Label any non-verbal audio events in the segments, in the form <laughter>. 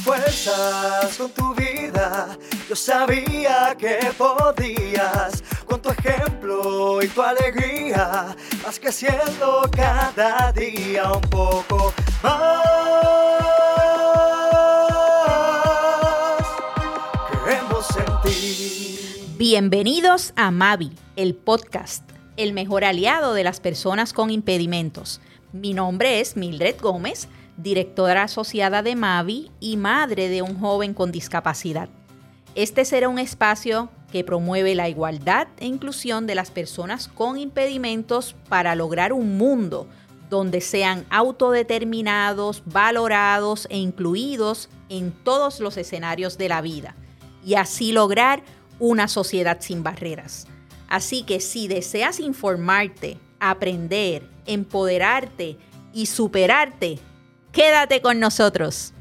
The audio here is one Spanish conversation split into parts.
fuerzas, con tu vida. Yo sabía que podías, con tu ejemplo y tu alegría, vas creciendo cada día un poco más. Creemos en ti. Bienvenidos a Mavi, el podcast, el mejor aliado de las personas con impedimentos. Mi nombre es Mildred Gómez directora asociada de Mavi y madre de un joven con discapacidad. Este será un espacio que promueve la igualdad e inclusión de las personas con impedimentos para lograr un mundo donde sean autodeterminados, valorados e incluidos en todos los escenarios de la vida y así lograr una sociedad sin barreras. Así que si deseas informarte, aprender, empoderarte y superarte, Quédate con nosotros.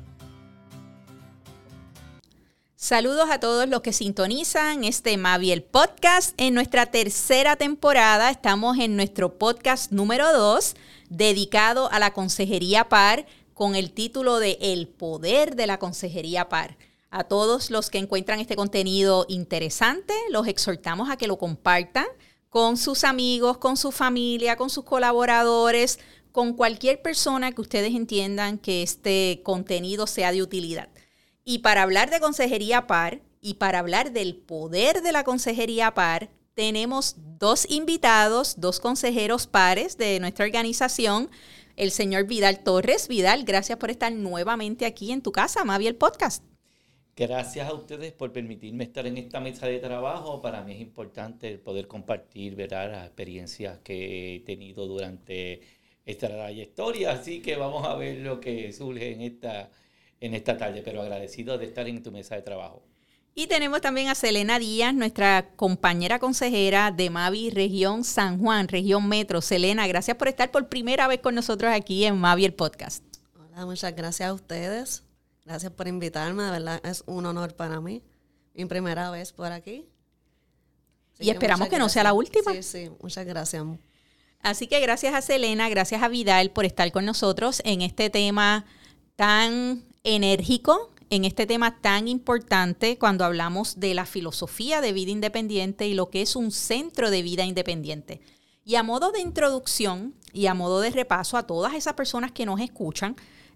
Saludos a todos los que sintonizan este Maviel Podcast. En nuestra tercera temporada estamos en nuestro podcast número 2, dedicado a la consejería par, con el título de El poder de la consejería par. A todos los que encuentran este contenido interesante, los exhortamos a que lo compartan con sus amigos, con su familia, con sus colaboradores, con cualquier persona que ustedes entiendan que este contenido sea de utilidad. Y para hablar de consejería par y para hablar del poder de la consejería par, tenemos dos invitados, dos consejeros pares de nuestra organización, el señor Vidal Torres. Vidal, gracias por estar nuevamente aquí en tu casa, Mavi el podcast. Gracias a ustedes por permitirme estar en esta mesa de trabajo. Para mí es importante poder compartir ¿verdad? las experiencias que he tenido durante esta trayectoria. Así que vamos a ver lo que surge en esta, en esta tarde, pero agradecido de estar en tu mesa de trabajo. Y tenemos también a Selena Díaz, nuestra compañera consejera de Mavi Región San Juan, Región Metro. Selena, gracias por estar por primera vez con nosotros aquí en Mavi el podcast. Hola, muchas gracias a ustedes. Gracias por invitarme, de verdad es un honor para mí. Mi primera vez por aquí. y esperamos que no sea la última. Sí, sí, muchas gracias. Así que gracias a Selena, gracias a Vidal por estar con nosotros en este tema tan enérgico, en este tema tan importante cuando hablamos de la filosofía de vida independiente y lo que es un centro de vida independiente. Y a modo de introducción y a modo de repaso a todas esas personas que nos escuchan,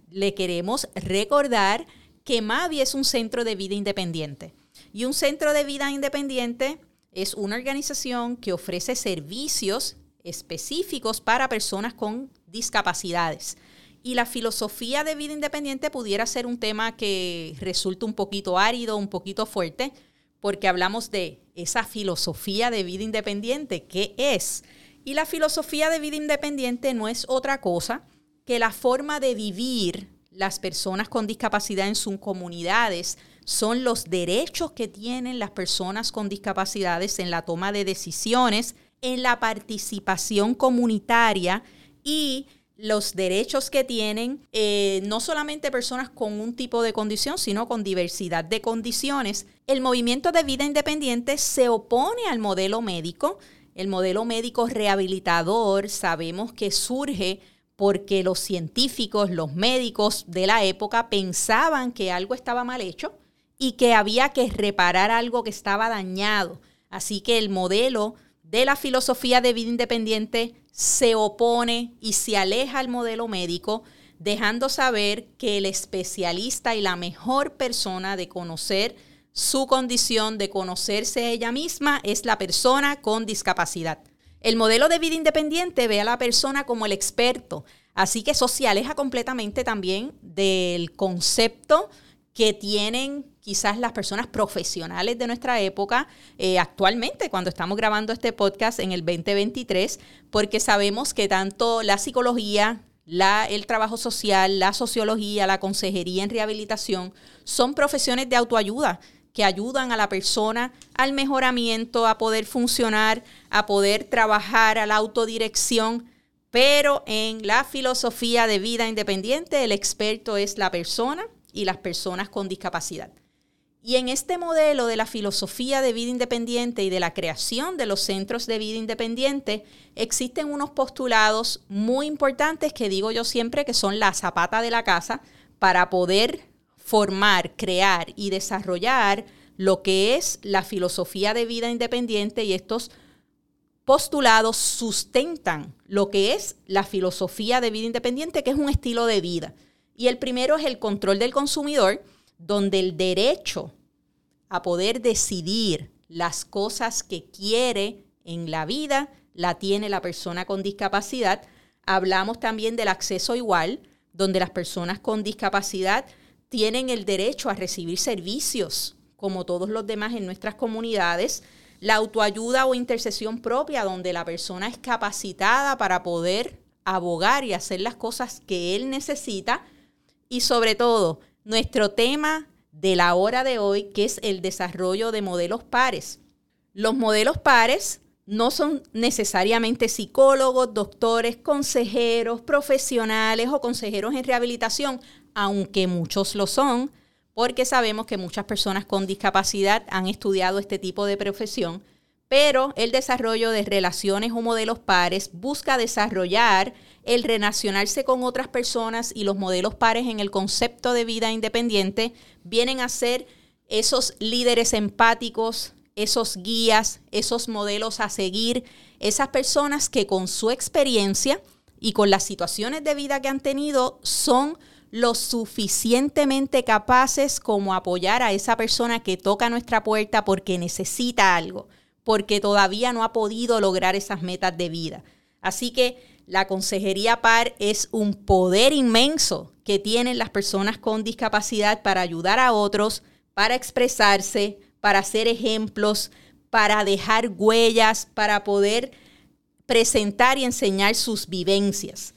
le queremos recordar que Mavi es un centro de vida independiente. Y un centro de vida independiente es una organización que ofrece servicios específicos para personas con discapacidades. Y la filosofía de vida independiente pudiera ser un tema que resulta un poquito árido, un poquito fuerte, porque hablamos de esa filosofía de vida independiente, ¿qué es? Y la filosofía de vida independiente no es otra cosa que la forma de vivir las personas con discapacidad en sus comunidades, son los derechos que tienen las personas con discapacidades en la toma de decisiones en la participación comunitaria y los derechos que tienen eh, no solamente personas con un tipo de condición, sino con diversidad de condiciones. El movimiento de vida independiente se opone al modelo médico. El modelo médico rehabilitador sabemos que surge porque los científicos, los médicos de la época pensaban que algo estaba mal hecho y que había que reparar algo que estaba dañado. Así que el modelo de la filosofía de vida independiente se opone y se aleja al modelo médico, dejando saber que el especialista y la mejor persona de conocer su condición, de conocerse ella misma, es la persona con discapacidad. El modelo de vida independiente ve a la persona como el experto, así que eso se aleja completamente también del concepto que tienen quizás las personas profesionales de nuestra época eh, actualmente, cuando estamos grabando este podcast en el 2023, porque sabemos que tanto la psicología, el trabajo social, la sociología, la consejería en rehabilitación son profesiones de autoayuda que ayudan a la persona al mejoramiento, a poder funcionar, a poder trabajar, a la autodirección. Pero en la filosofía de vida independiente, el experto es la persona y las personas con discapacidad. Y en este modelo de la filosofía de vida independiente y de la creación de los centros de vida independiente, existen unos postulados muy importantes que digo yo siempre que son la zapata de la casa para poder formar, crear y desarrollar lo que es la filosofía de vida independiente y estos postulados sustentan lo que es la filosofía de vida independiente, que es un estilo de vida. Y el primero es el control del consumidor, donde el derecho a poder decidir las cosas que quiere en la vida la tiene la persona con discapacidad. Hablamos también del acceso igual, donde las personas con discapacidad tienen el derecho a recibir servicios como todos los demás en nuestras comunidades. La autoayuda o intercesión propia, donde la persona es capacitada para poder abogar y hacer las cosas que él necesita. Y sobre todo, nuestro tema de la hora de hoy, que es el desarrollo de modelos pares. Los modelos pares no son necesariamente psicólogos, doctores, consejeros, profesionales o consejeros en rehabilitación, aunque muchos lo son, porque sabemos que muchas personas con discapacidad han estudiado este tipo de profesión, pero el desarrollo de relaciones o modelos pares busca desarrollar el relacionarse con otras personas y los modelos pares en el concepto de vida independiente vienen a ser esos líderes empáticos, esos guías, esos modelos a seguir, esas personas que con su experiencia y con las situaciones de vida que han tenido son lo suficientemente capaces como apoyar a esa persona que toca nuestra puerta porque necesita algo, porque todavía no ha podido lograr esas metas de vida. Así que la consejería PAR es un poder inmenso que tienen las personas con discapacidad para ayudar a otros, para expresarse, para hacer ejemplos, para dejar huellas, para poder presentar y enseñar sus vivencias.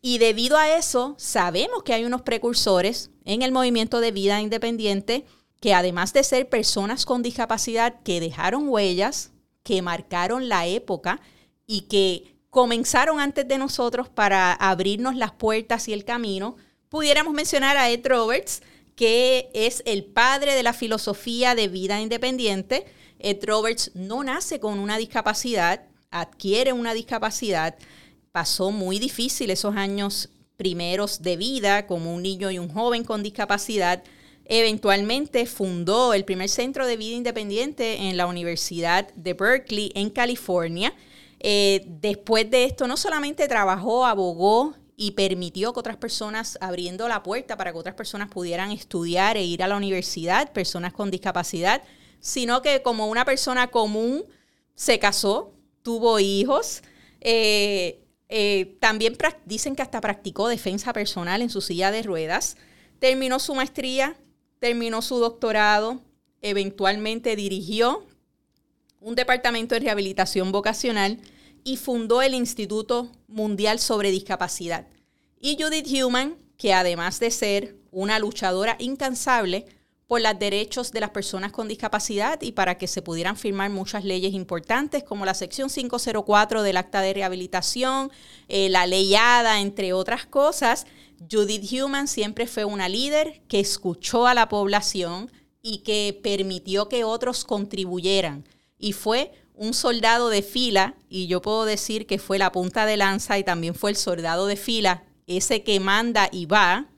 Y debido a eso, sabemos que hay unos precursores en el movimiento de vida independiente que además de ser personas con discapacidad que dejaron huellas, que marcaron la época y que comenzaron antes de nosotros para abrirnos las puertas y el camino, pudiéramos mencionar a Ed Roberts, que es el padre de la filosofía de vida independiente. Ed Roberts no nace con una discapacidad, adquiere una discapacidad, pasó muy difícil esos años primeros de vida como un niño y un joven con discapacidad. Eventualmente fundó el primer centro de vida independiente en la Universidad de Berkeley, en California. Eh, después de esto, no solamente trabajó, abogó y permitió que otras personas, abriendo la puerta para que otras personas pudieran estudiar e ir a la universidad, personas con discapacidad, sino que como una persona común se casó, tuvo hijos, eh, eh, también dicen que hasta practicó defensa personal en su silla de ruedas. Terminó su maestría, terminó su doctorado, eventualmente dirigió un departamento de rehabilitación vocacional y fundó el Instituto Mundial sobre Discapacidad. Y Judith Human, que además de ser una luchadora incansable, por los derechos de las personas con discapacidad y para que se pudieran firmar muchas leyes importantes como la sección 504 del acta de rehabilitación, eh, la ley ADA, entre otras cosas. Judith Human siempre fue una líder que escuchó a la población y que permitió que otros contribuyeran. Y fue un soldado de fila, y yo puedo decir que fue la punta de lanza y también fue el soldado de fila, ese que manda y va,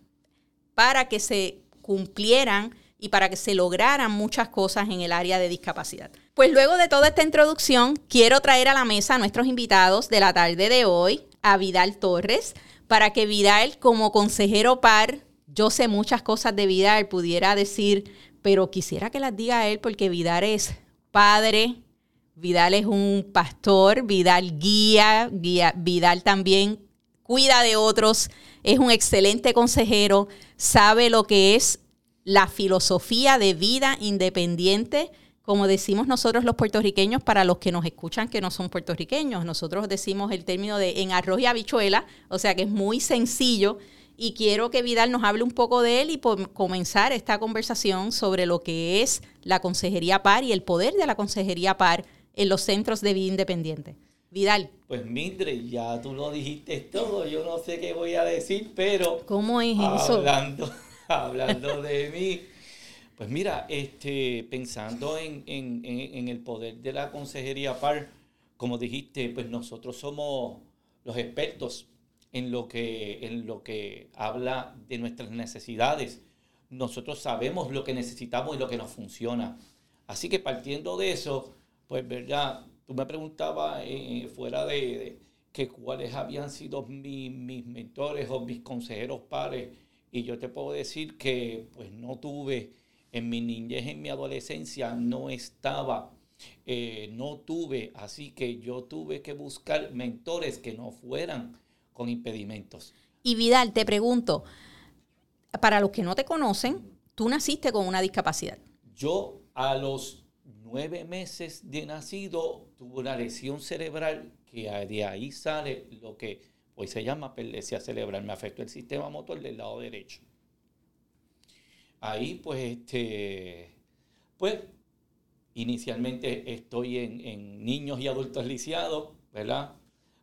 para que se cumplieran y para que se lograran muchas cosas en el área de discapacidad. Pues luego de toda esta introducción, quiero traer a la mesa a nuestros invitados de la tarde de hoy, a Vidal Torres, para que Vidal, como consejero par, yo sé muchas cosas de Vidal, pudiera decir, pero quisiera que las diga él porque Vidal es padre, Vidal es un pastor, Vidal guía, guía Vidal también cuida de otros, es un excelente consejero, sabe lo que es la filosofía de vida independiente, como decimos nosotros los puertorriqueños, para los que nos escuchan que no son puertorriqueños. Nosotros decimos el término de en arroz y habichuela, o sea que es muy sencillo. Y quiero que Vidal nos hable un poco de él y por comenzar esta conversación sobre lo que es la consejería par y el poder de la consejería par en los centros de vida independiente. Vidal. Pues Mindre, ya tú lo dijiste todo, yo no sé qué voy a decir, pero... ¿Cómo es eso? Hablando <laughs> hablando de mí. Pues mira, este, pensando en, el poder de la consejería PAR, como dijiste, pues nosotros somos los expertos en lo que, en lo que habla de nuestras necesidades nosotros sabemos lo que necesitamos y lo que nos funciona. Así que partiendo de eso, pues verdad, tú me preguntabas eh, fuera de, que cuáles habían sido mis mentores o mis consejeros pares y yo te puedo decir que pues no tuve en mi niñez, en mi adolescencia, no estaba, eh, no tuve, así que yo tuve que buscar mentores que no fueran con impedimentos. Y Vidal, te pregunto, para los que no te conocen, tú naciste con una discapacidad. Yo a los nueve meses de nacido tuve una lesión cerebral que de ahí sale lo que hoy se llama perlesia cerebral. Me afectó el sistema motor del lado derecho. Ahí pues, este, pues inicialmente estoy en, niños y adultos lisiados, ¿verdad?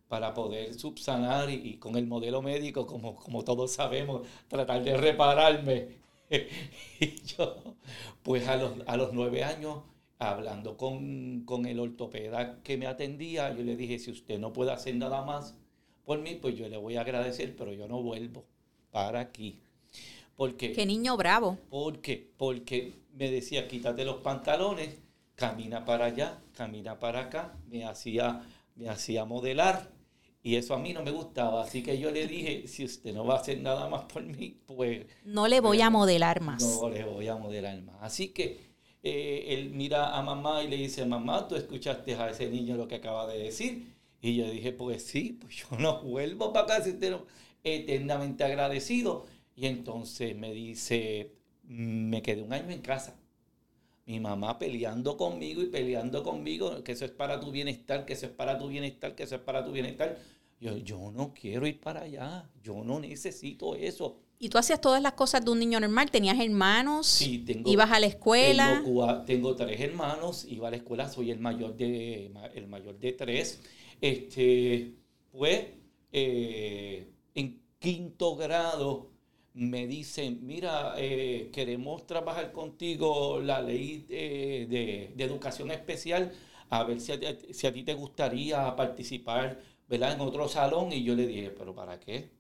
Para poder subsanar y, con el modelo médico, como, como todos sabemos, tratar de repararme. <laughs> y yo, pues a los, a los nueve años, hablando con, con el ortopeda que me atendía, yo le dije, si usted no puede hacer nada más, por mí, pues yo le voy a agradecer, pero yo no vuelvo para aquí. Porque, Qué niño bravo. Porque, porque me decía, quítate los pantalones, camina para allá, camina para acá, me hacía, me hacía modelar. Y eso a mí no me gustaba, así que yo le dije, <laughs> si usted no va a hacer nada más por mí, pues... No le voy a modelar más. No le voy a modelar más. Así que eh, él mira a mamá y le dice, mamá, tú escuchaste a ese niño lo que acaba de decir. Y yo dije, pues sí, pues yo no vuelvo para acá, eternamente agradecido. Y entonces me dice, me quedé un año en casa. Mi mamá peleando conmigo y peleando conmigo, que eso es para tu bienestar, que eso es para tu bienestar, que eso es para tu bienestar. Yo, yo no quiero ir para allá, yo no necesito eso. ¿Y tú hacías todas las cosas de un niño normal? ¿Tenías hermanos? Sí, tengo. ¿Ibas a la escuela? Tengo, tengo tres hermanos, iba a la escuela, soy el mayor de, el mayor de tres. Este, pues eh, en quinto grado me dicen, mira, eh, queremos trabajar contigo la ley de, educación especial, a ver si a, si a, ti te gustaría participar ¿verdad? en otro salón. Y yo le dije, pero ¿para qué?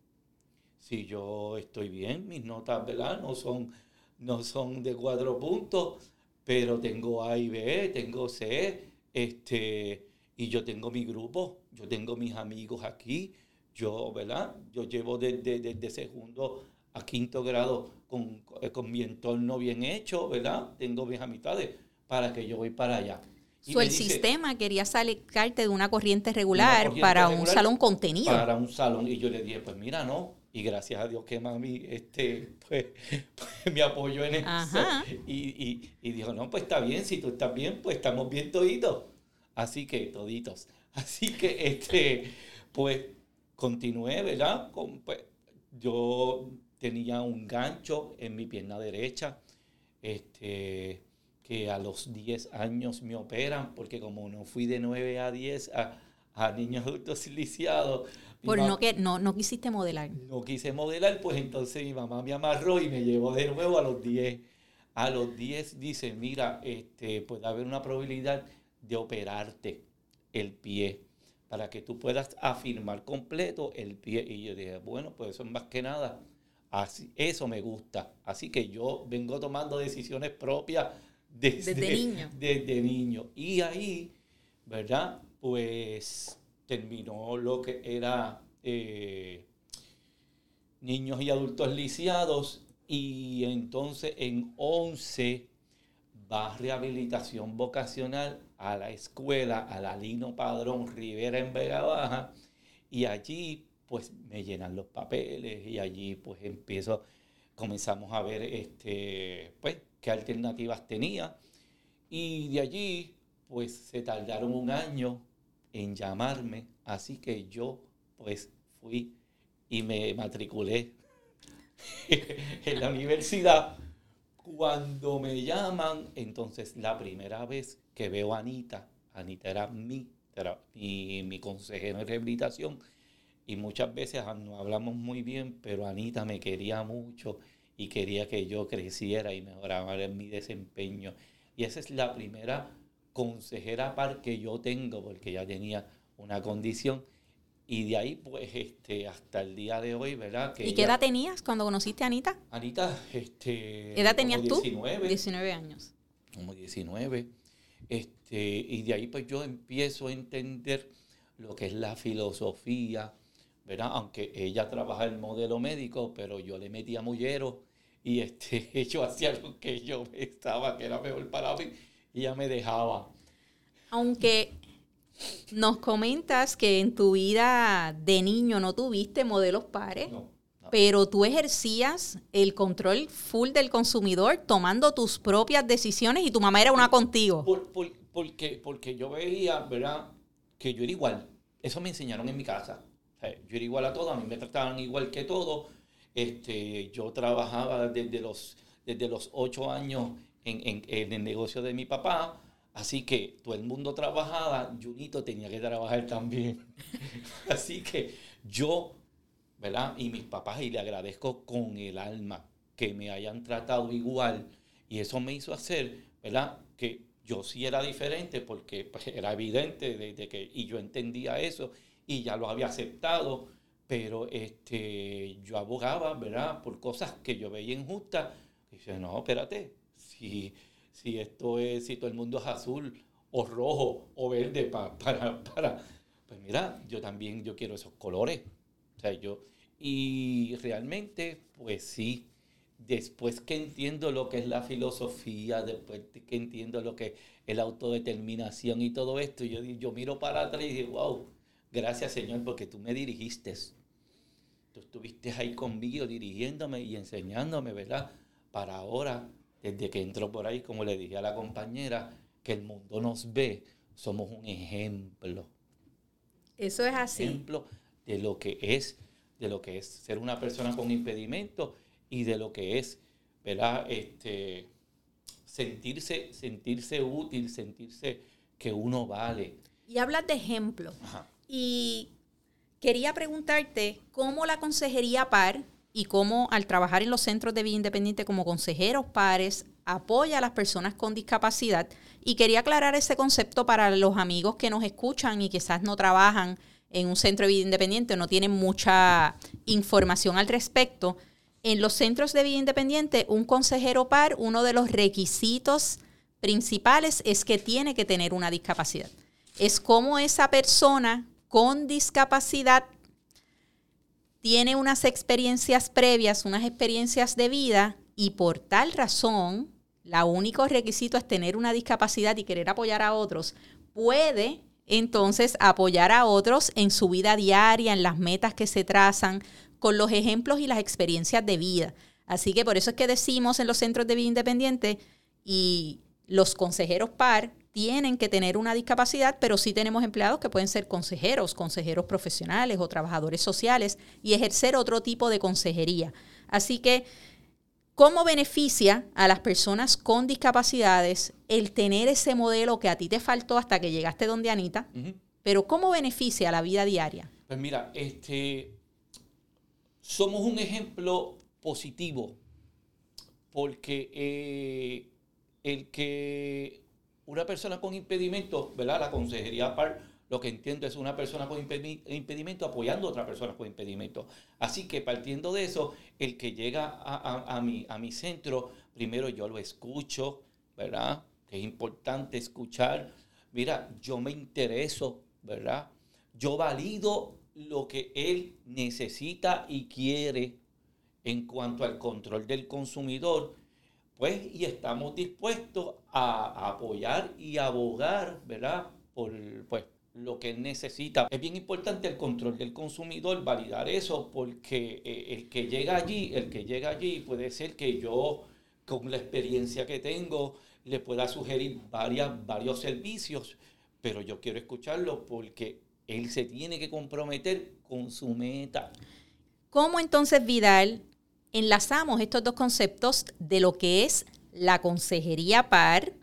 Si yo estoy bien, mis notas ¿verdad? No, son, no son de cuatro puntos, pero tengo A y B, tengo C, este, y yo tengo mi grupo, yo tengo mis amigos aquí, yo, ¿verdad? Yo llevo desde, segundo a quinto grado con, con, mi entorno bien hecho, ¿verdad? Tengo mis amistades para que yo voy para allá. So, el sistema quería sacarte de una corriente regular para un salón contenido. Para un salón. Y yo le dije, pues mira, no. Y gracias a Dios que mami este, <laughs> pues, pues me apoyó en eso. Y, y, y, dijo, no, pues está bien, si tú estás bien, pues estamos bien toditos. Así que, toditos. <laughs> Así que, este, pues, continué, ¿verdad? Con, pues, yo tenía un gancho en mi pierna derecha, este, que a los 10 años me operan, porque como no fui de 9 a 10 a, a niños adultos <laughs> lisiados. Por no, que, no, no quisiste modelar. No quise modelar, pues entonces mi mamá me amarró y me llevó de nuevo a los 10. A los 10 dice, mira, este, puede haber una probabilidad de operarte el pie para que tú puedas afirmar completo el pie. Y yo dije, bueno, pues eso es más que nada. Así, eso me gusta. Así que yo vengo tomando decisiones propias desde, niño. <laughs> Desde niño. Y ahí, ¿verdad? Pues terminó lo que era eh, niños y adultos lisiados. Y entonces en 11 va rehabilitación vocacional a la escuela, a la Lino Padrón Rivera en Vega Baja, y allí pues me llenan los papeles y allí pues empiezo, comenzamos a ver este, pues qué alternativas tenía y de allí pues se tardaron un año en llamarme, así que yo pues fui y me matriculé <laughs> en la universidad. Cuando me llaman, entonces la primera vez que veo a Anita, Anita era mi, mi, mi consejero en rehabilitación, y muchas veces no hablamos muy bien, pero Anita me quería mucho y quería que yo creciera y mejorara en mi desempeño. Y esa es la primera consejera par que yo tengo, porque ya tenía una condición. Y de ahí, pues, este, hasta el día de hoy, ¿verdad? Que ¿Y qué edad tenías cuando conociste a Anita? Anita, este... ¿Qué edad tenías tú? 19. 19 años. Como 19. Este, y de ahí, pues, yo empiezo a entender lo que es la filosofía, ¿verdad? Aunque ella trabaja el modelo médico, pero yo le metía mullero y este, <laughs> yo hacía lo que yo estaba, que era mejor para mí, y ella me dejaba. Aunque nos comentas que en tu vida de niño no tuviste modelos pares, pero tú ejercías el control full del consumidor tomando tus propias decisiones y tu mamá era una contigo. porque, porque yo veía, ¿verdad? Que yo era igual. Eso me enseñaron en mi casa. Yo era igual a todos, a mí me trataban igual que todos. Este, yo trabajaba desde los, desde los ocho años en, en el negocio de mi papá Así que todo el mundo trabajaba, Junito tenía que trabajar también. <laughs> Así que yo, ¿verdad? Y mis papás, y le agradezco con el alma que me hayan tratado igual. Y eso me hizo hacer, ¿verdad? Que yo sí era diferente porque pues, era evidente desde que, y yo entendía eso y ya lo había aceptado, pero este, yo abogaba, ¿verdad? Por cosas que yo veía injustas. Y dice, no, espérate, si si esto es, si todo el mundo es azul o rojo o verde para, para, pues mira, yo también, yo quiero esos colores. O sea, yo, y realmente, pues sí, después que entiendo lo que es la filosofía, después que entiendo lo que es la autodeterminación y todo esto, yo, yo miro para atrás y digo, wow, gracias Señor, porque tú me dirigiste. Tú estuviste ahí conmigo dirigiéndome y enseñándome, ¿verdad? Para ahora desde que entró por ahí, como le dije a la compañera, que el mundo nos ve, somos un ejemplo. Eso es así. Ejemplo de lo que es, de lo que es ser una persona con impedimento y de lo que es, ¿verdad? Este, sentirse, sentirse útil, sentirse que uno vale. Y hablas de ejemplo. Y quería preguntarte cómo la consejería PAR y cómo al trabajar en los centros de vida independiente como consejeros pares apoya a las personas con discapacidad. Y quería aclarar ese concepto para los amigos que nos escuchan y quizás no trabajan en un centro de vida independiente o no tienen mucha información al respecto. En los centros de vida independiente, un consejero par, uno de los requisitos principales es que tiene que tener una discapacidad. Es como esa persona con discapacidad tiene unas experiencias previas, unas experiencias de vida y por tal razón, la único requisito es tener una discapacidad y querer apoyar a otros, puede entonces apoyar a otros en su vida diaria, en las metas que se trazan, con los ejemplos y las experiencias de vida. Así que por eso es que decimos en los centros de vida independiente y los consejeros PAR tienen que tener una discapacidad, pero sí tenemos empleados que pueden ser consejeros, consejeros profesionales o trabajadores sociales y ejercer otro tipo de consejería. Así que, ¿cómo beneficia a las personas con discapacidades el tener ese modelo que a ti te faltó hasta que llegaste donde Anita? Pero ¿cómo beneficia a la vida diaria? Pues mira, este, somos un ejemplo positivo porque eh, el que una persona con impedimento, ¿verdad? La consejería PAR lo que entiendo es una persona con impedimento apoyando a otra persona con impedimento. Así que partiendo de eso, el que llega a, mi, a mi centro, primero yo lo escucho, ¿verdad? Que es importante escuchar. Mira, yo me intereso, ¿verdad? Yo valido lo que él necesita y quiere en cuanto al control del consumidor pues, y estamos dispuestos a, apoyar y abogar, ¿verdad? Por, pues, lo que él necesita. Es bien importante el control del consumidor, validar eso, porque eh, el que llega allí, el que llega allí puede ser que yo, con la experiencia que tengo, le pueda sugerir varias, varios servicios, pero yo quiero escucharlo porque él se tiene que comprometer con su meta. ¿Cómo entonces Vidal enlazamos estos dos conceptos de lo que es la consejería par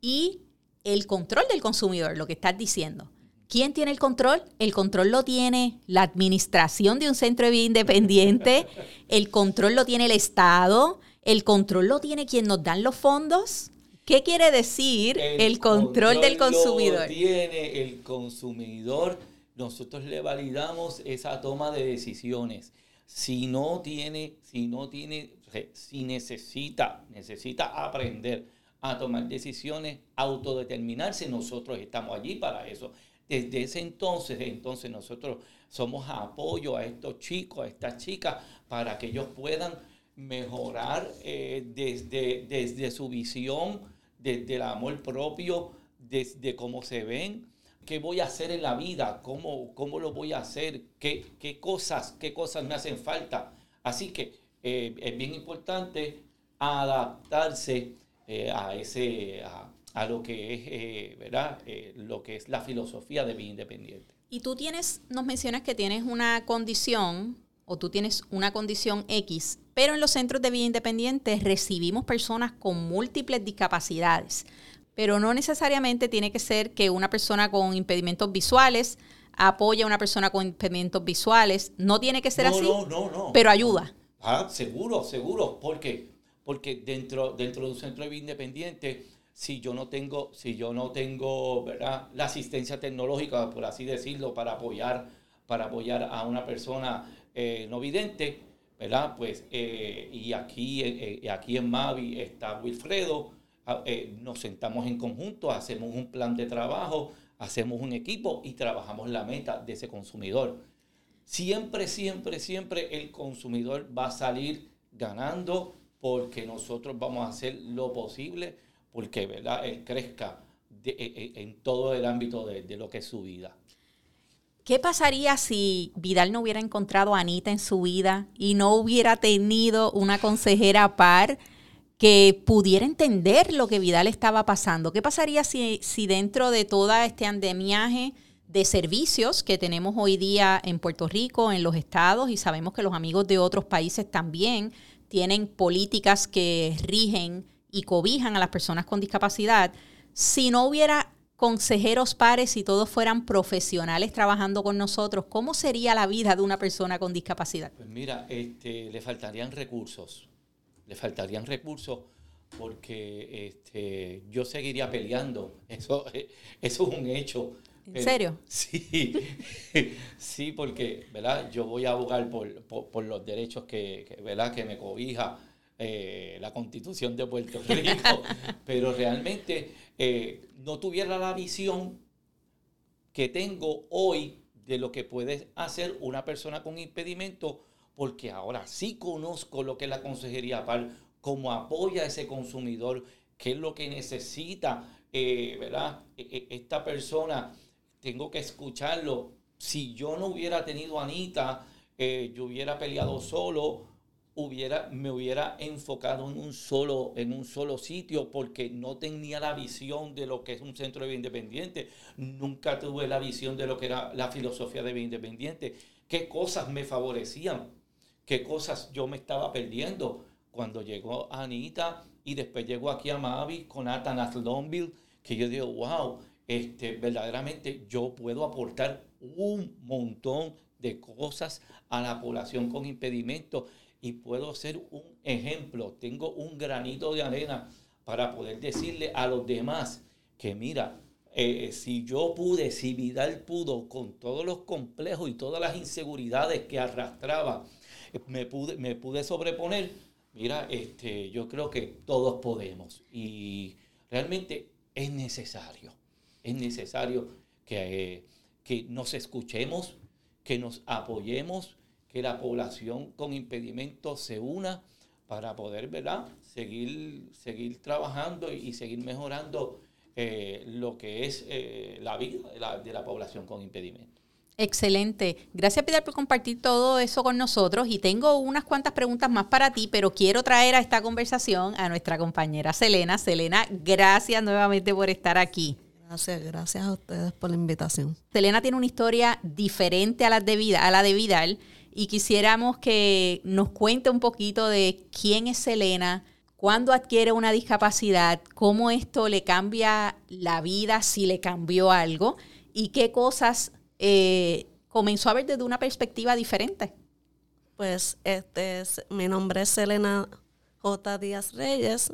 y el control del consumidor, lo que estás diciendo. ¿Quién tiene el control? El control lo tiene la administración de un centro de vida independiente, <laughs> el control lo tiene el Estado, el control lo tiene quien nos dan los fondos. ¿Qué quiere decir el, control, del consumidor? Lo tiene el consumidor nosotros le validamos esa toma de decisiones. Si no tiene, si no tiene, si necesita, necesita aprender a tomar decisiones, autodeterminarse, nosotros estamos allí para eso. Desde ese entonces, entonces nosotros somos apoyo a estos chicos, a estas chicas, para que ellos puedan mejorar eh, desde, desde su visión, desde el amor propio, desde cómo se ven, qué voy a hacer en la vida, cómo, cómo lo voy a hacer, qué, qué, cosas, qué cosas me hacen falta. Así que eh, es bien importante adaptarse eh, a, ese, a, lo que es, ¿verdad? lo que es la filosofía de vida independiente. Y tú tienes, nos mencionas que tienes una condición o tú tienes una condición X, pero en los centros de vida independiente recibimos personas con múltiples discapacidades, pero no necesariamente tiene que ser que una persona con impedimentos visuales apoye a una persona con impedimentos visuales, no tiene que ser así, no, no, no. pero ayuda. Ah, seguro, seguro, porque porque dentro dentro de un centro de vida independiente si yo no tengo si yo no tengo, ¿verdad? la asistencia tecnológica, por así decirlo, para apoyar para apoyar a una persona eh, no vidente, ¿verdad? Pues, eh, y aquí, eh, aquí en Mavi está Wilfredo, ah, nos sentamos en conjunto, hacemos un plan de trabajo, hacemos un equipo y trabajamos la meta de ese consumidor. Siempre, siempre, siempre el consumidor va a salir ganando porque nosotros vamos a hacer lo posible porque ¿verdad? crezca en todo el ámbito de, de lo que es su vida. ¿Qué pasaría si Vidal no hubiera encontrado a Anita en su vida y no hubiera tenido una consejera par que pudiera entender lo que Vidal estaba pasando? ¿Qué pasaría si, si dentro de todo este andemiaje de servicios que tenemos hoy día en Puerto Rico, en los estados, y sabemos que los amigos de otros países también tienen políticas que rigen y cobijan a las personas con discapacidad, si no hubiera consejeros pares y todos fueran profesionales trabajando con nosotros, ¿cómo sería la vida de una persona con discapacidad? Pues mira, este, le faltarían recursos, le faltarían recursos porque este, yo seguiría peleando, <laughs> eso, eso es un hecho. ¿En serio? <laughs> Sí, sí, porque ¿verdad? yo voy a abogar por, los derechos que, ¿verdad? que me cobija eh, la constitución de Puerto <laughs> Rico, pero realmente eh, no tuviera la visión que tengo hoy de lo que puede hacer una persona con impedimento, porque ahora sí conozco lo que es la consejería PAR, cómo apoya a ese consumidor, qué es lo que necesita, eh, ¿verdad? E, e, esta persona, tengo que escucharlo. Si yo no hubiera tenido Anita, yo hubiera peleado solo, hubiera, me hubiera enfocado en un, solo, en un solo sitio porque no tenía la visión de lo que es un centro de vida independiente. Nunca tuve la visión de lo que era la filosofía de vida independiente. ¿Qué cosas me favorecían? ¿Qué cosas yo me estaba perdiendo? Cuando llegó Anita y después llegó aquí a Mavi con Atanas Longville, que yo digo, wow, este, verdaderamente yo puedo aportar un montón de cosas a la población con impedimentos y puedo ser un ejemplo, tengo un granito de arena para poder decirle a los demás que mira, eh, si yo pude, si Vidal pudo, con todos los complejos y todas las inseguridades que arrastraba, eh, me pude, me pude sobreponer, mira, este, yo creo que todos podemos. Y realmente es necesario, es necesario que, que nos escuchemos, que nos apoyemos, que la población con impedimentos se una para poder ¿verdad? Seguir, seguir trabajando y, seguir mejorando eh, lo que es eh, la vida de la, población con impedimentos. Excelente. Gracias, Pilar, por compartir todo eso con nosotros. Y tengo unas cuantas preguntas más para ti, pero quiero traer a esta conversación a nuestra compañera Selena. Selena, gracias nuevamente por estar aquí. Gracias, gracias a ustedes por la invitación. Selena tiene una historia diferente a la de, Vida, a la de Vidal y quisiéramos que nos cuente un poquito de quién es Selena, cuándo adquiere una discapacidad, cómo esto le cambia la vida, si le cambió algo y qué cosas eh, comenzó a ver desde una perspectiva diferente. Pues este mi nombre es Selena J. Díaz Reyes.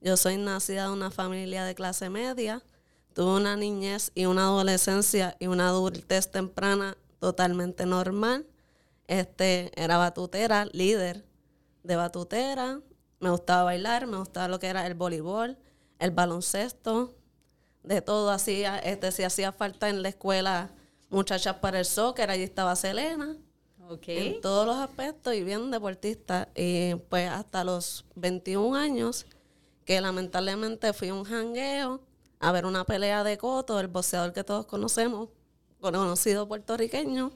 Yo soy nacida de una familia de clase media. tuve una niñez y una adolescencia y una adultez temprana totalmente normal. Este, era batutera, líder de batutera. Me gustaba bailar, me gustaba lo que era el voleibol, el baloncesto, de todo hacía, este, si hacía falta en la escuela muchachas para el soccer, allí estaba Selena. En todos los aspectos y bien deportista. Y pues hasta los 21 años, que lamentablemente fui a un jangueo a ver una pelea de Coto, el boxeador que todos conocemos, conocido puertorriqueño.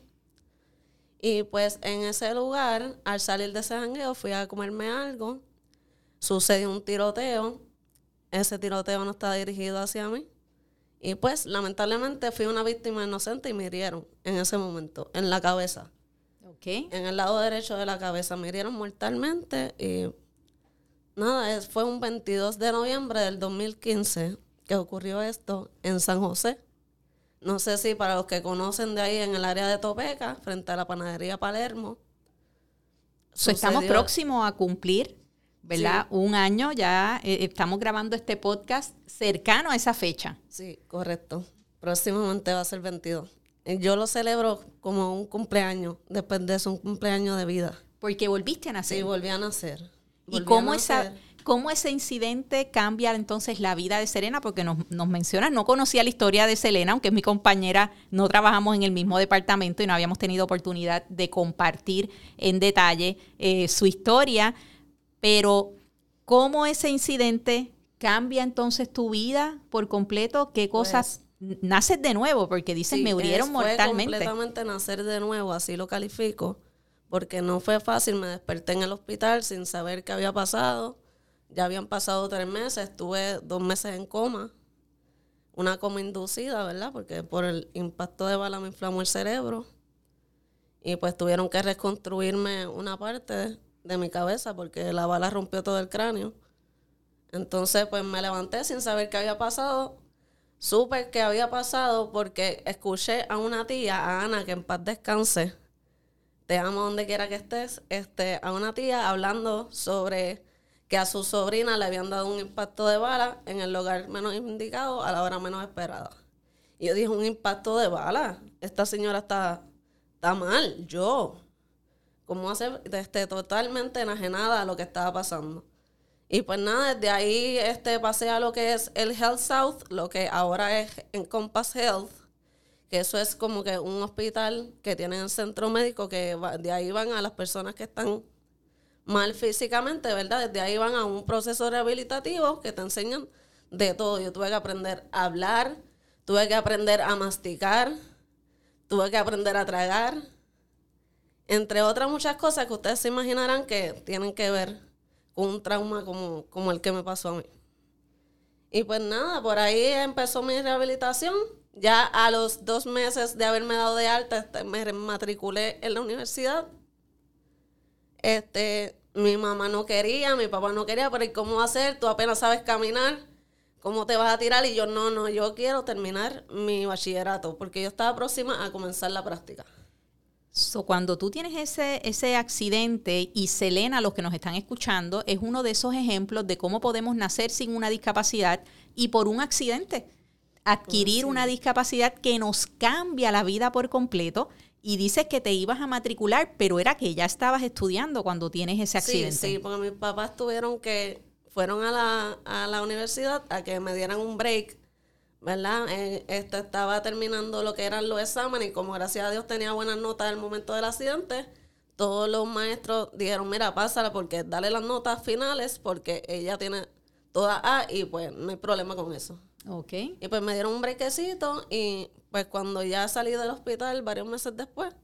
Y pues en ese lugar, al salir de ese jangueo, fui a comerme algo. Sucedió un tiroteo. Ese tiroteo no estaba dirigido hacia mí. Y pues lamentablemente fui una víctima inocente y me hirieron en ese momento, en la cabeza. En el lado derecho de la cabeza me hirieron mortalmente y nada, fue un 22 de noviembre del 2015 que ocurrió esto en San José. No sé si para los que conocen de ahí en el área de Topeca, frente a la panadería Palermo. estamos próximos a cumplir, ¿verdad? Un año ya eh, estamos grabando este podcast cercano a esa fecha. Sí, correcto. Próximamente va a ser 22. Eh, yo lo celebro como un cumpleaños, después de eso, un cumpleaños de vida. Porque volviste a nacer. Sí, volví a nacer. ¿Y cómo, esa, cómo ese incidente cambia entonces la vida de Serena? Porque nos, nos mencionas, no conocía la historia de Selena, aunque es mi compañera, no trabajamos en el mismo departamento y no habíamos tenido oportunidad de compartir en detalle eh, su historia, pero ¿cómo ese incidente cambia entonces tu vida por completo? ¿Qué cosas naces de nuevo, porque dicen me murieron mortalmente. completamente nacer de nuevo, así lo califico, porque no fue fácil, me desperté en el hospital sin saber qué había pasado, ya habían pasado tres meses, estuve dos meses en coma, una coma inducida, ¿verdad? Porque por el impacto de bala me inflamó el cerebro y pues tuvieron que reconstruirme una parte de mi cabeza porque la bala rompió todo el cráneo. Entonces, pues me levanté sin saber qué había pasado Supe que había pasado porque escuché a una tía, a Ana, que en paz descanse, te amo donde quiera que estés, este, a una tía hablando sobre que a su sobrina le habían dado un impacto de bala en el lugar menos indicado a la hora menos esperada. Y yo dije, un impacto de bala. Esta señora está, está mal, yo. ¿Cómo hace? Este, totalmente enajenada a lo que estaba pasando. Y pues nada, desde ahí este, pasé a lo que es el Health South, lo que ahora es Encompass Health, que eso es como que un hospital que tiene el centro médico, que de ahí van a las personas que están mal físicamente, ¿verdad? Desde ahí van a un proceso rehabilitativo que te enseñan de todo. Yo tuve que aprender a hablar, tuve que aprender a masticar, tuve que aprender a tragar, entre otras muchas cosas que ustedes se imaginarán que tienen que ver un trauma como, como el que me pasó a mí. Y pues nada, por ahí empezó mi rehabilitación. Ya a los dos meses de haberme dado de alta, este, me matriculé en la universidad. Este, mi mamá no quería, mi papá no quería, pero ¿y cómo hacer? Tú apenas sabes caminar, ¿cómo te vas a tirar? Y yo, no, no, yo quiero terminar mi bachillerato, porque yo estaba próxima a comenzar la práctica. So, cuando tú tienes ese, ese accidente y Selena, los que nos están escuchando, es uno de esos ejemplos de cómo podemos nacer sin una discapacidad y por un accidente adquirir una discapacidad que nos cambia la vida por completo y dices que te ibas a matricular, pero era que ya estabas estudiando cuando tienes ese accidente. Sí, sí, porque mis papás tuvieron que, fueron a la, a la universidad a que me dieran un break ¿verdad? Eh, este, estaba terminando lo que eran los exámenes y como gracias a Dios tenía buenas notas el momento del accidente, todos los maestros dijeron, mira, pásala porque dale las notas finales porque ella tiene toda A y pues no hay problema con eso. Ok. Y pues me dieron un brequecito y pues cuando ya salí del hospital varios meses después,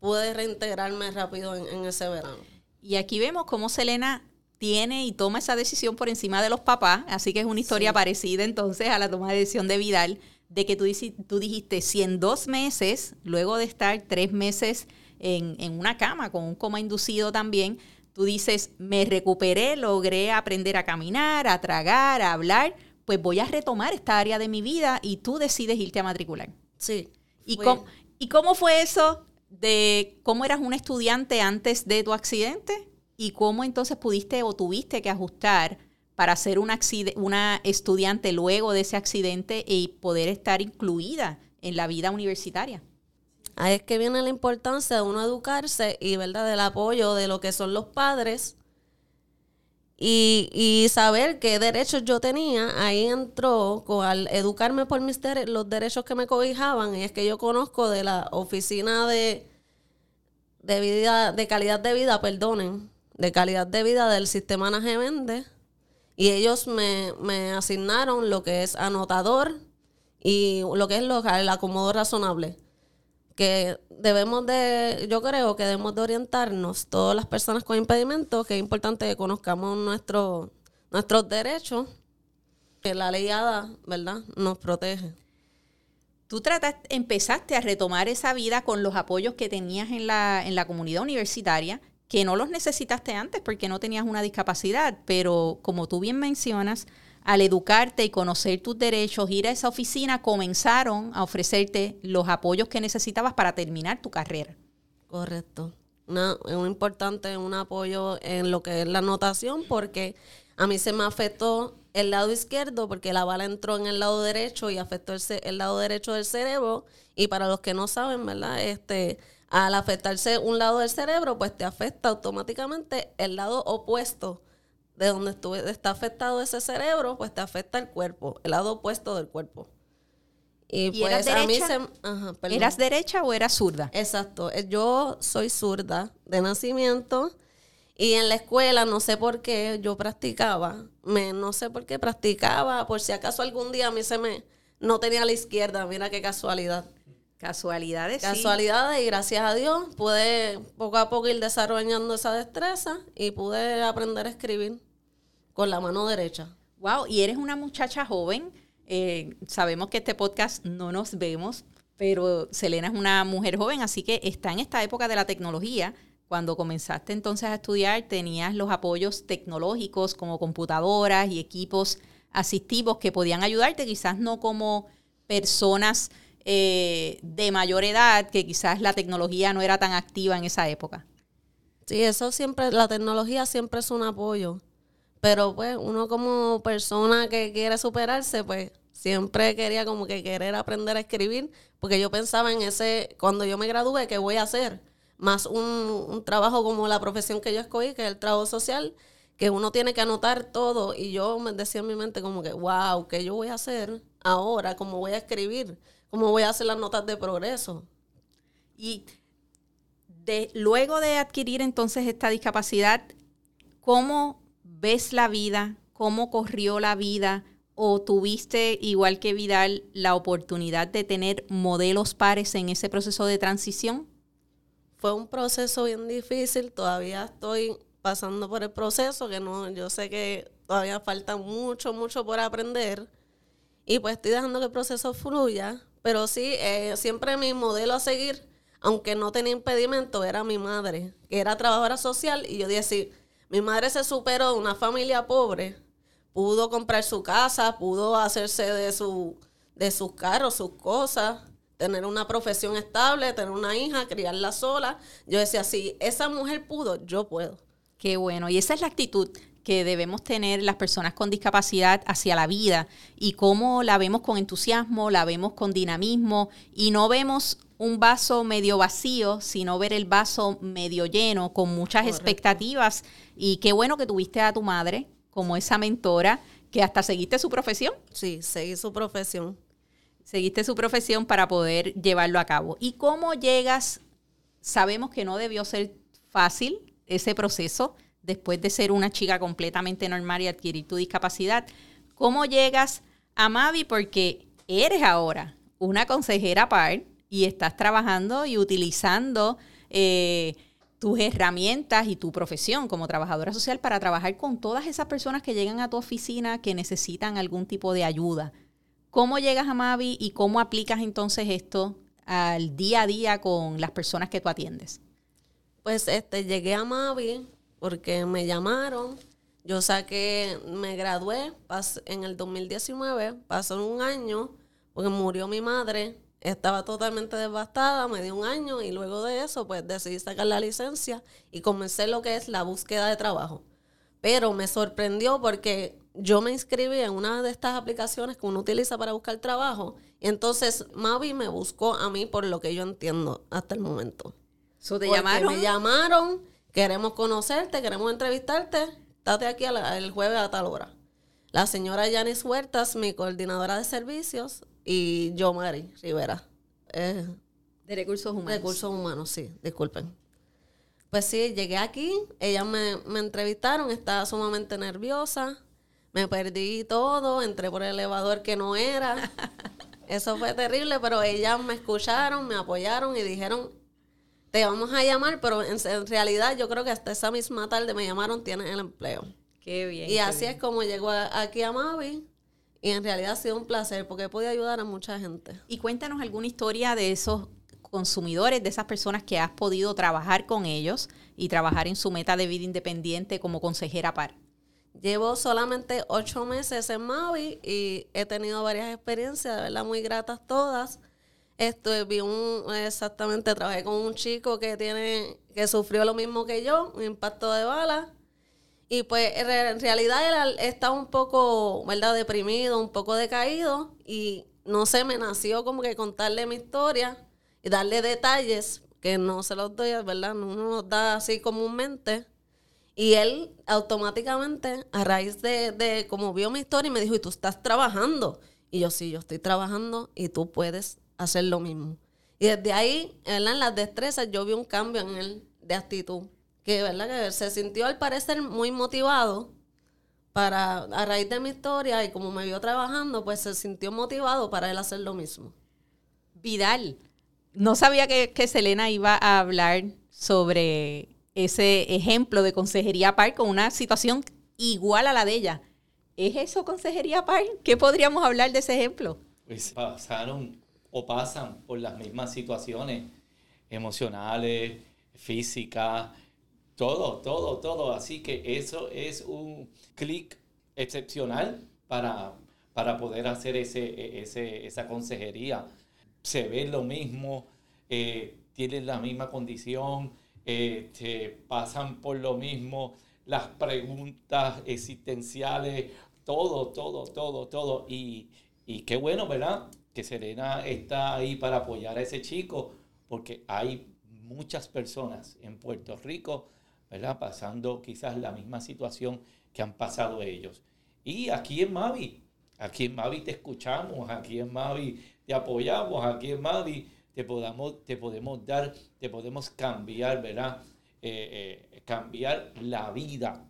pude reintegrarme rápido en, en ese verano. Y aquí vemos cómo Selena tiene y toma esa decisión por encima de los papás, así que es una historia parecida entonces a la toma de decisión de Vidal, de que tú, tú dijiste, si en dos meses, luego de estar tres meses en, en una cama con un coma inducido también, tú dices, me recuperé, logré aprender a caminar, a tragar, a hablar, pues voy a retomar esta área de mi vida y tú decides irte a matricular. Sí. ¿Y, cómo, ¿Y cómo fue eso de cómo eras un estudiante antes de tu accidente? ¿Y cómo entonces pudiste o tuviste que ajustar para ser una, estudiante luego de ese accidente y poder estar incluida en la vida universitaria. Ahí es que viene la importancia de uno educarse y, ¿verdad?, del apoyo de lo que son los padres y, saber qué derechos yo tenía. Ahí entró al educarme por mis los derechos que me cobijaban y es que yo conozco de la oficina de, de, vida, de calidad de vida, perdonen, de calidad de vida del sistema Vende y ellos me, me asignaron lo que es anotador y lo que es lo, el acomodo razonable que debemos de, yo creo que debemos de orientarnos todas las personas con impedimentos, que es importante que conozcamos nuestro, nuestros derechos, que la ley ADA, ¿verdad?, nos protege. Tú trataste, empezaste a retomar esa vida con los apoyos que tenías en la, en la comunidad universitaria, que no los necesitaste antes porque no tenías una discapacidad, pero como tú bien mencionas, al educarte y conocer tus derechos, ir a esa oficina, comenzaron a ofrecerte los apoyos que necesitabas para terminar tu carrera. Correcto. es un importante un apoyo en lo que es la anotación porque a mí se me afectó el lado izquierdo porque la bala entró en el lado derecho y afectó el, el lado derecho del cerebro y para los que no saben, ¿verdad? Este, al afectarse un lado del cerebro, pues te afecta automáticamente el lado opuesto de donde estuve, está afectado ese cerebro, pues te afecta el cuerpo, el lado opuesto del cuerpo. Y, pues a mí se... ¿Eras derecha o eras zurda? Exacto. Eh, yo soy zurda de nacimiento y en la escuela, no sé por qué, yo practicaba. Me, no sé por qué practicaba. Por si acaso algún día a mí se me... No tenía la izquierda. Mira qué casualidad. Casualidades. Casualidades y gracias a Dios pude poco a poco ir desarrollando esa destreza y pude aprender a escribir con la mano derecha. Wow, y eres una muchacha joven. Eh, sabemos que este podcast no nos vemos, pero Selena es una mujer joven, así que está en esta época de la tecnología. Cuando comenzaste entonces a estudiar, tenías los apoyos tecnológicos como computadoras y equipos asistivos que podían ayudarte, quizás no como personas eh, de mayor edad, que quizás la tecnología no era tan activa en esa época. Sí, eso siempre, la tecnología siempre es un apoyo. Pero pues uno como persona que quiere superarse, pues siempre quería como que querer aprender a escribir, porque yo pensaba en ese, cuando yo me gradué, ¿qué voy a hacer? Más un, un trabajo como la profesión que yo escogí, que es el trabajo social, que uno tiene que anotar todo. Y yo me decía en mi mente como que, wow, ¿qué yo voy a hacer ahora? ¿Cómo voy a escribir? ¿Cómo voy a hacer las notas de progreso? Y de, luego de adquirir entonces esta discapacidad, ¿cómo ves la vida? ¿Cómo corrió la vida? ¿O tuviste, igual que Vidal, la oportunidad de tener modelos pares en ese proceso de transición? Fue un proceso bien difícil, todavía estoy pasando por el proceso, que no, yo sé que todavía falta mucho, mucho por aprender. Y pues estoy dejando que el proceso fluya, pero sí, eh, siempre mi modelo a seguir, aunque no tenía impedimento, era mi madre, que era trabajadora social. Y yo dije, sí, mi madre se superó de una familia pobre, pudo comprar su casa, pudo hacerse de, su, de sus carros, sus cosas, tener una profesión estable, tener una hija, criarla sola. Yo decía, si esa mujer pudo, yo puedo. Qué bueno. Y esa es la actitud que debemos tener las personas con discapacidad hacia la vida y cómo la vemos con entusiasmo, la vemos con dinamismo y no vemos un vaso medio vacío, sino ver el vaso medio lleno, con muchas expectativas. Y qué bueno que tuviste a tu madre como esa mentora, que hasta seguiste su profesión. Sí, seguí su profesión. Seguiste su profesión para poder llevarlo a cabo. ¿Y cómo llegas? Sabemos que no debió ser fácil ese proceso, después de ser una chica completamente normal y adquirir tu discapacidad. ¿Cómo llegas a Mavi? Porque eres ahora una consejera par y estás trabajando y utilizando eh, tus herramientas y tu profesión como trabajadora social para trabajar con todas esas personas que llegan a tu oficina que necesitan algún tipo de ayuda. ¿Cómo llegas a Mavi y cómo aplicas entonces esto al día a día con las personas que tú atiendes? Pues este, llegué a Mavi porque me llamaron. Yo saqué, me gradué en el 2019, pasó un año, porque murió mi madre, estaba totalmente devastada, me dio un año y luego de eso pues decidí sacar la licencia y comencé lo que es la búsqueda de trabajo. Pero me sorprendió porque yo me inscribí en una de estas aplicaciones que uno utiliza para buscar trabajo. Y entonces Mavi me buscó a mí por lo que yo entiendo hasta el momento. So, ¿Te Porque llamaron? Me llamaron, queremos conocerte, queremos entrevistarte. Estate aquí la- el jueves a tal hora. La señora Yanis Huertas, mi coordinadora de servicios, y yo, Mari Rivera. eh, De recursos humanos. Recursos humanos, sí, disculpen. Pues sí, llegué aquí, ellas me, me entrevistaron, estaba sumamente nerviosa, me perdí todo, entré por el elevador que no era. <laughs> Eso fue terrible, pero ellas me escucharon, me apoyaron y dijeron, te vamos a llamar, pero en, en realidad yo creo que hasta esa misma tarde me llamaron, tienes el empleo. Qué bien. Y qué así bien. es como llegó a- aquí a Mavi y en realidad ha sido un placer porque he podido ayudar a mucha gente. Y cuéntanos alguna historia de esos consumidores, de esas personas que has podido trabajar con ellos y trabajar en su meta de vida independiente como consejera par. Llevo solamente ocho meses en Mavi y he tenido varias experiencias, de verdad, muy gratas todas. Esto, vi un, exactamente, trabajé con un chico que tiene, que sufrió lo mismo que yo, un impacto de bala. Y pues en re- en realidad él estaba un poco, ¿verdad?, deprimido, un poco decaído. Y no sé, me nació como que contarle mi historia y darle detalles que no se los doy, ¿verdad? No uno los da así comúnmente. Y él automáticamente, a raíz de, de como vio mi historia, me dijo, ¿y tú estás trabajando? Y yo, sí, yo estoy trabajando y tú puedes hacer lo mismo. Y desde ahí, ¿verdad? en las destrezas, yo vi un cambio en él de actitud. Que, ¿verdad? que se sintió al parecer muy motivado para, a raíz de mi historia y como me vio trabajando, pues se sintió motivado para él hacer lo mismo. Vidal, no sabía que, que Selena iba a hablar sobre ese ejemplo de consejería par con una situación igual a la de ella. ¿Es eso consejería par? ¿Qué podríamos hablar de ese ejemplo? pues pasaron o pasan por las mismas situaciones emocionales, físicas, todo, todo, todo. Así que eso es un clic excepcional para, para poder hacer ese, ese, esa consejería. Se ve lo mismo, eh, tienen la misma condición, eh, te pasan por lo mismo, las preguntas existenciales, todo, todo, todo, todo. Y, y qué bueno, ¿verdad? Que Serena está ahí para apoyar a ese chico, porque hay muchas personas en Puerto Rico, ¿verdad? Pasando quizás la misma situación que han pasado ellos. Y aquí en Mavi, aquí en Mavi te escuchamos, aquí en Mavi te apoyamos, aquí en Mavi te podamos, te podemos dar, te podemos cambiar, ¿verdad? Eh, eh, cambiar la vida,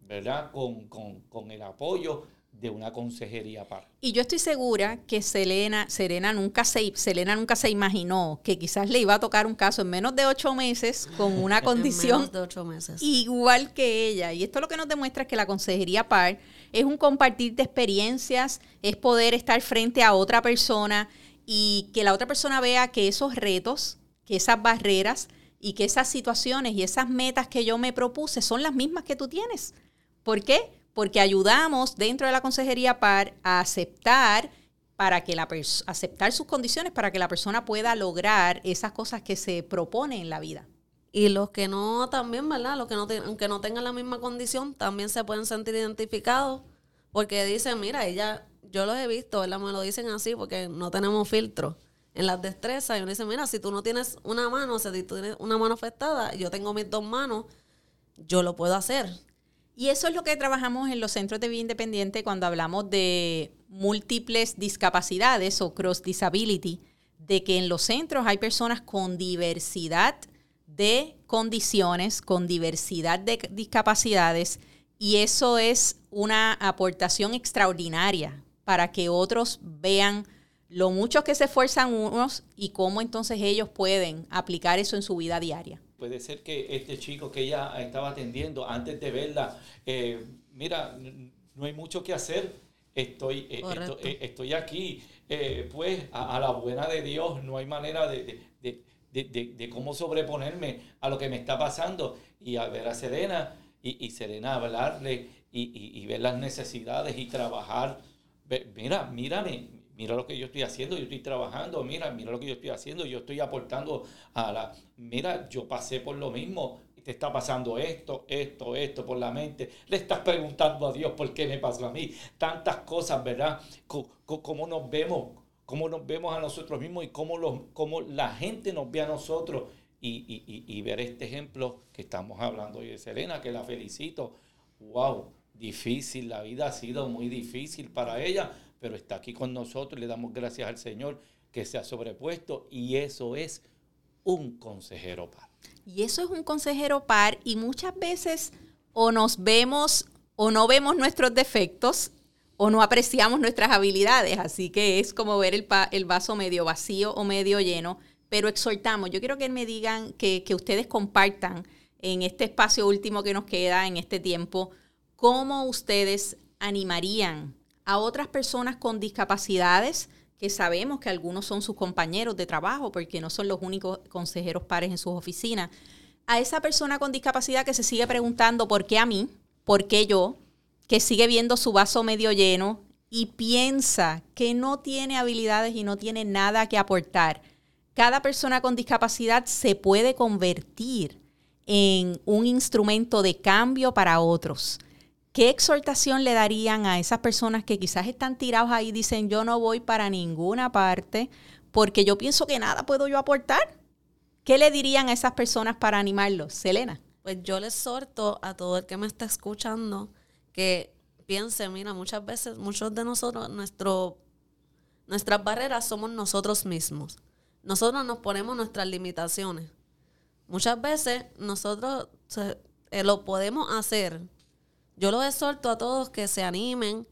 ¿verdad? Con, con, con el apoyo de una consejería par. Y yo estoy segura que Selena, Serena nunca se, Selena nunca se imaginó que quizás le iba a tocar un caso en menos de ocho meses con una <laughs> condición menos de ocho meses. igual que ella. Y esto lo que nos demuestra es que la consejería PAR es un compartir de experiencias, es poder estar frente a otra persona y que la otra persona vea que esos retos, que esas barreras y que esas situaciones y esas metas que yo me propuse son las mismas que tú tienes. ¿Por qué? Porque ayudamos dentro de la consejería PAR a aceptar para que la aceptar sus condiciones para que la persona pueda lograr esas cosas que se propone en la vida. Y los que no también, ¿verdad? Los que no, aunque no tengan la misma condición, también se pueden sentir identificados porque dicen, mira, ella, yo los he visto, ¿verdad? Me lo dicen así porque no tenemos filtro en las destrezas. Y uno dice, mira, si tú no tienes una mano, o sea, si tú tienes una mano afectada, yo tengo mis dos manos, yo lo puedo hacer. Y eso es lo que trabajamos en los centros de vida independiente cuando hablamos de múltiples discapacidades o cross disability, de que en los centros hay personas con diversidad de condiciones, con diversidad de discapacidades, y eso es una aportación extraordinaria para que otros vean lo mucho que se esfuerzan unos y cómo entonces ellos pueden aplicar eso en su vida diaria. Puede ser que este chico que ella estaba atendiendo antes de verla, eh, mira, no hay mucho que hacer, estoy, eh, eh, estoy aquí, eh, pues a, a la buena de Dios, no hay manera de, de- de- cómo sobreponerme a lo que me está pasando y a ver a Serena y, y Serena hablarle y, y- y ver las necesidades y trabajar. Mira, mírame, mira lo que yo estoy haciendo, yo estoy trabajando, mira, mira lo que yo estoy haciendo, yo estoy aportando a la... Mira, yo pasé por lo mismo, te está pasando esto, esto, esto por la mente. Le estás preguntando a Dios por qué me pasó a mí. Tantas cosas, ¿verdad? cómo nos vemos, cómo nos vemos a nosotros mismos y cómo, los, cómo la gente nos ve a nosotros. Y, y, ver este ejemplo que estamos hablando hoy de Selena, que la felicito. ¡Wow! Difícil, la vida ha sido muy difícil para ella, pero está aquí con nosotros le damos gracias al Señor que se ha sobrepuesto y eso es un consejero par. Y eso es un consejero par y muchas veces o nos vemos o no vemos nuestros defectos o no apreciamos nuestras habilidades. Así que es como ver el, el vaso medio vacío o medio lleno. Pero exhortamos, yo quiero que me digan, que, que ustedes compartan en este espacio último que nos queda, en este tiempo, cómo ustedes animarían a otras personas con discapacidades que sabemos que algunos son sus compañeros de trabajo, porque no son los únicos consejeros pares en sus oficinas, a esa persona con discapacidad que se sigue preguntando por qué a mí, por qué yo, que sigue viendo su vaso medio lleno y piensa que no tiene habilidades y no tiene nada que aportar. Cada persona con discapacidad se puede convertir en un instrumento de cambio para otros. ¿Qué exhortación le darían a esas personas que quizás están tirados ahí y dicen yo no voy para ninguna parte porque yo pienso que nada puedo yo aportar? ¿Qué le dirían a esas personas para animarlos? Selena. Pues yo les exhorto a todo el que me está escuchando que piense, mira, muchas veces, muchos de nosotros, nuestras barreras somos nosotros mismos. Nosotros nos ponemos nuestras limitaciones. Muchas veces nosotros eh, lo podemos hacer, yo los exhorto a todos que se animen,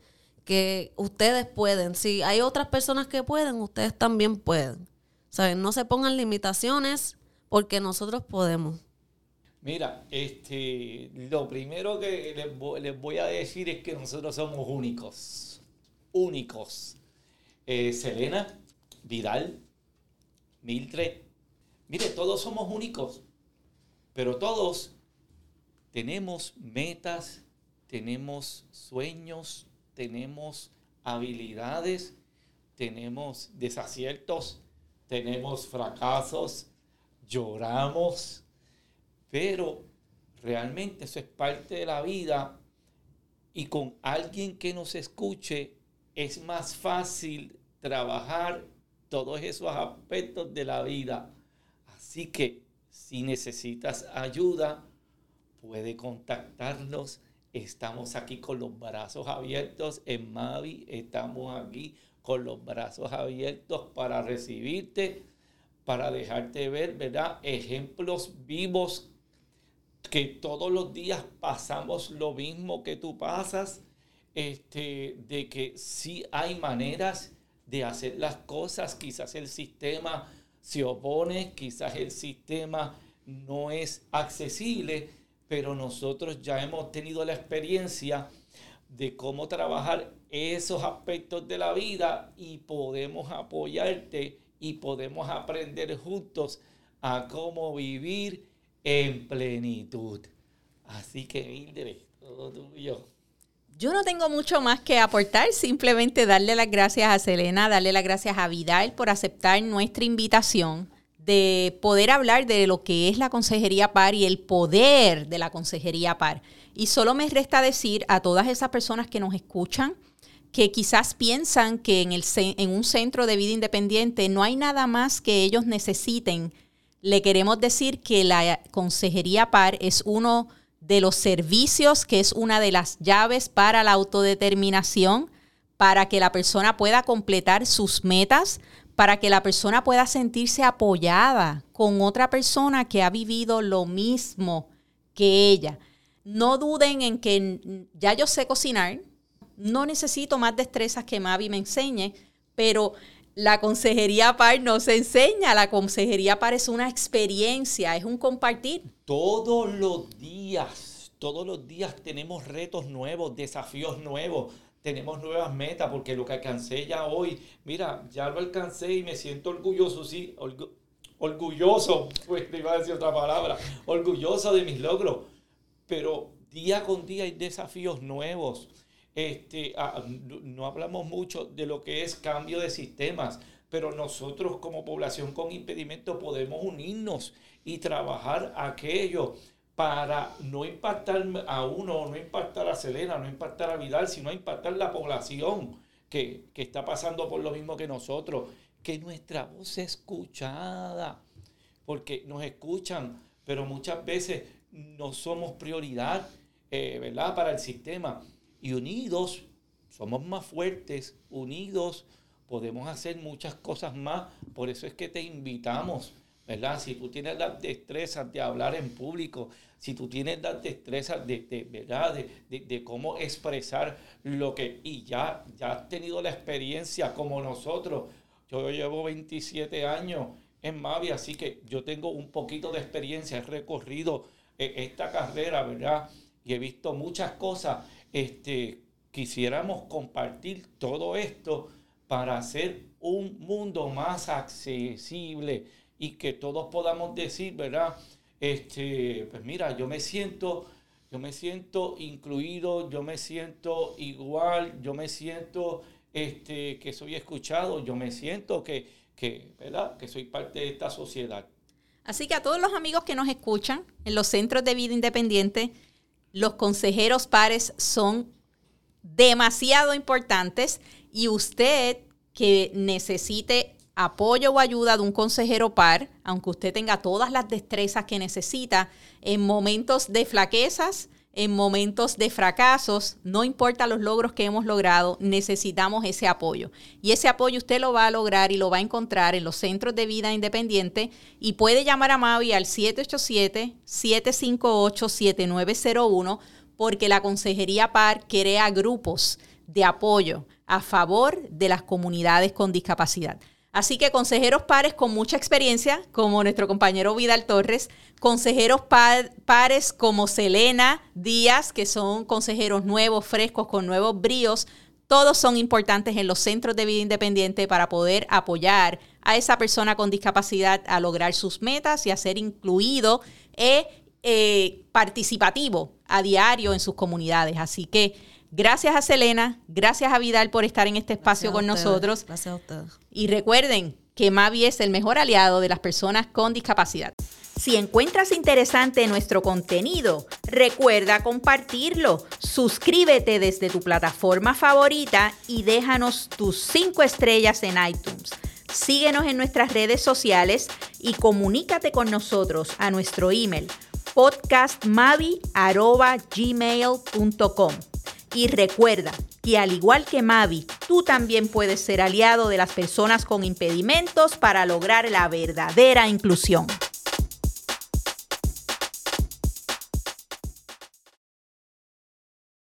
que ustedes pueden. Si hay otras personas que pueden, ustedes también pueden. ¿Saben? No se pongan limitaciones porque nosotros podemos. Mira, este, lo primero que les, voy a decir es que nosotros somos únicos. Únicos. Eh, Selena, Vidal, Mildred. Mire, todos somos únicos, pero todos tenemos metas, tenemos sueños, tenemos habilidades, tenemos desaciertos, tenemos fracasos, lloramos, pero realmente eso es parte de la vida y con alguien que nos escuche es más fácil trabajar todos esos aspectos de la vida. Así que si necesitas ayuda, puede contactarnos Estamos aquí con los brazos abiertos en Mavi. Estamos aquí con los brazos abiertos para recibirte, para dejarte ver, ¿verdad? Ejemplos vivos que todos los días pasamos lo mismo que tú pasas, este, de que sí hay maneras de hacer las cosas, quizás el sistema se opone, quizás el sistema no es accesible, pero nosotros ya hemos tenido la experiencia de cómo trabajar esos aspectos de la vida y podemos apoyarte y podemos aprender juntos a cómo vivir en plenitud. Así que, Mildred, todo tuyo. Yo no tengo mucho más que aportar, simplemente darle las gracias a Selena, darle las gracias a Vidal por aceptar nuestra invitación de poder hablar de lo que es la consejería par y el poder de la consejería par. Y solo me resta decir a todas esas personas que nos escuchan que quizás piensan que en, el, en un centro de vida independiente no hay nada más que ellos necesiten. Le queremos decir que la consejería par es uno de los servicios, que es una de las llaves para la autodeterminación, para que la persona pueda completar sus metas, para que la persona pueda sentirse apoyada con otra persona que ha vivido lo mismo que ella. No duden en que ya yo sé cocinar, no necesito más destrezas que Mavi me enseñe, pero la consejería par no se enseña, la consejería par es una experiencia, es un compartir. Todos los días, todos los días tenemos retos nuevos, desafíos nuevos tenemos nuevas metas, porque lo que alcancé ya hoy, mira, ya lo alcancé y me siento orgulloso, sí, orgulloso, <laughs> pues iba a decir otra palabra, orgulloso de mis logros, pero día con día hay desafíos nuevos. Este, ah, no hablamos mucho de lo que es cambio de sistemas, pero nosotros como población con impedimento podemos unirnos y trabajar aquello para no impactar a uno, no impactar a Selena, no impactar a Vidal, sino impactar la población que, que está pasando por lo mismo que nosotros. Que nuestra voz sea escuchada, porque nos escuchan, pero muchas veces no somos prioridad, eh, ¿verdad? Para el sistema. Y unidos somos más fuertes, unidos podemos hacer muchas cosas más. Por eso es que te invitamos, ¿verdad? Si tú tienes las destrezas de hablar en público, si tú tienes las destrezas de, ¿verdad? De, cómo expresar lo que, y ya, ya has tenido la experiencia como nosotros. Yo llevo 27 años en Mavi, así que yo tengo un poquito de experiencia, he recorrido eh, esta carrera, ¿verdad? Y he visto muchas cosas. Este, quisiéramos compartir todo esto para hacer un mundo más accesible y que todos podamos decir, ¿verdad? Este, pues mira, yo me siento, yo me siento incluido, yo me siento igual, yo me siento este, que soy escuchado, yo me siento que, que, ¿verdad? que soy parte de esta sociedad. Así que a todos los amigos que nos escuchan en los centros de vida independiente, los consejeros pares son demasiado importantes y usted que necesite apoyo o ayuda de un consejero par, aunque usted tenga todas las destrezas que necesita en momentos de flaquezas, en momentos de fracasos, no importa los logros que hemos logrado, necesitamos ese apoyo. Y ese apoyo usted lo va a lograr y lo va a encontrar en los centros de vida independiente y puede llamar a Mavi al 787-758-7901 porque la Consejería PAR crea grupos de apoyo a favor de las comunidades con discapacidad. Así que consejeros pares con mucha experiencia, como nuestro compañero Vidal Torres, consejeros pares como Selena Díaz, que son consejeros nuevos, frescos, con nuevos bríos, todos son importantes en los centros de vida independiente para poder apoyar a esa persona con discapacidad a lograr sus metas y a ser incluido e eh, participativo a diario en sus comunidades. Así que gracias a Selena, gracias a Vidal por estar en este espacio con nosotros. Gracias a ustedes. Y recuerden que Mavi es el mejor aliado de las personas con discapacidad. Si encuentras interesante nuestro contenido, recuerda compartirlo. Suscríbete desde tu plataforma favorita y déjanos tus cinco estrellas en iTunes. Síguenos en nuestras redes sociales y comunícate con nosotros a nuestro email podcastmavi.gmail.com. Y recuerda que al igual que Mavi, tú también puedes ser aliado de las personas con impedimentos para lograr la verdadera inclusión.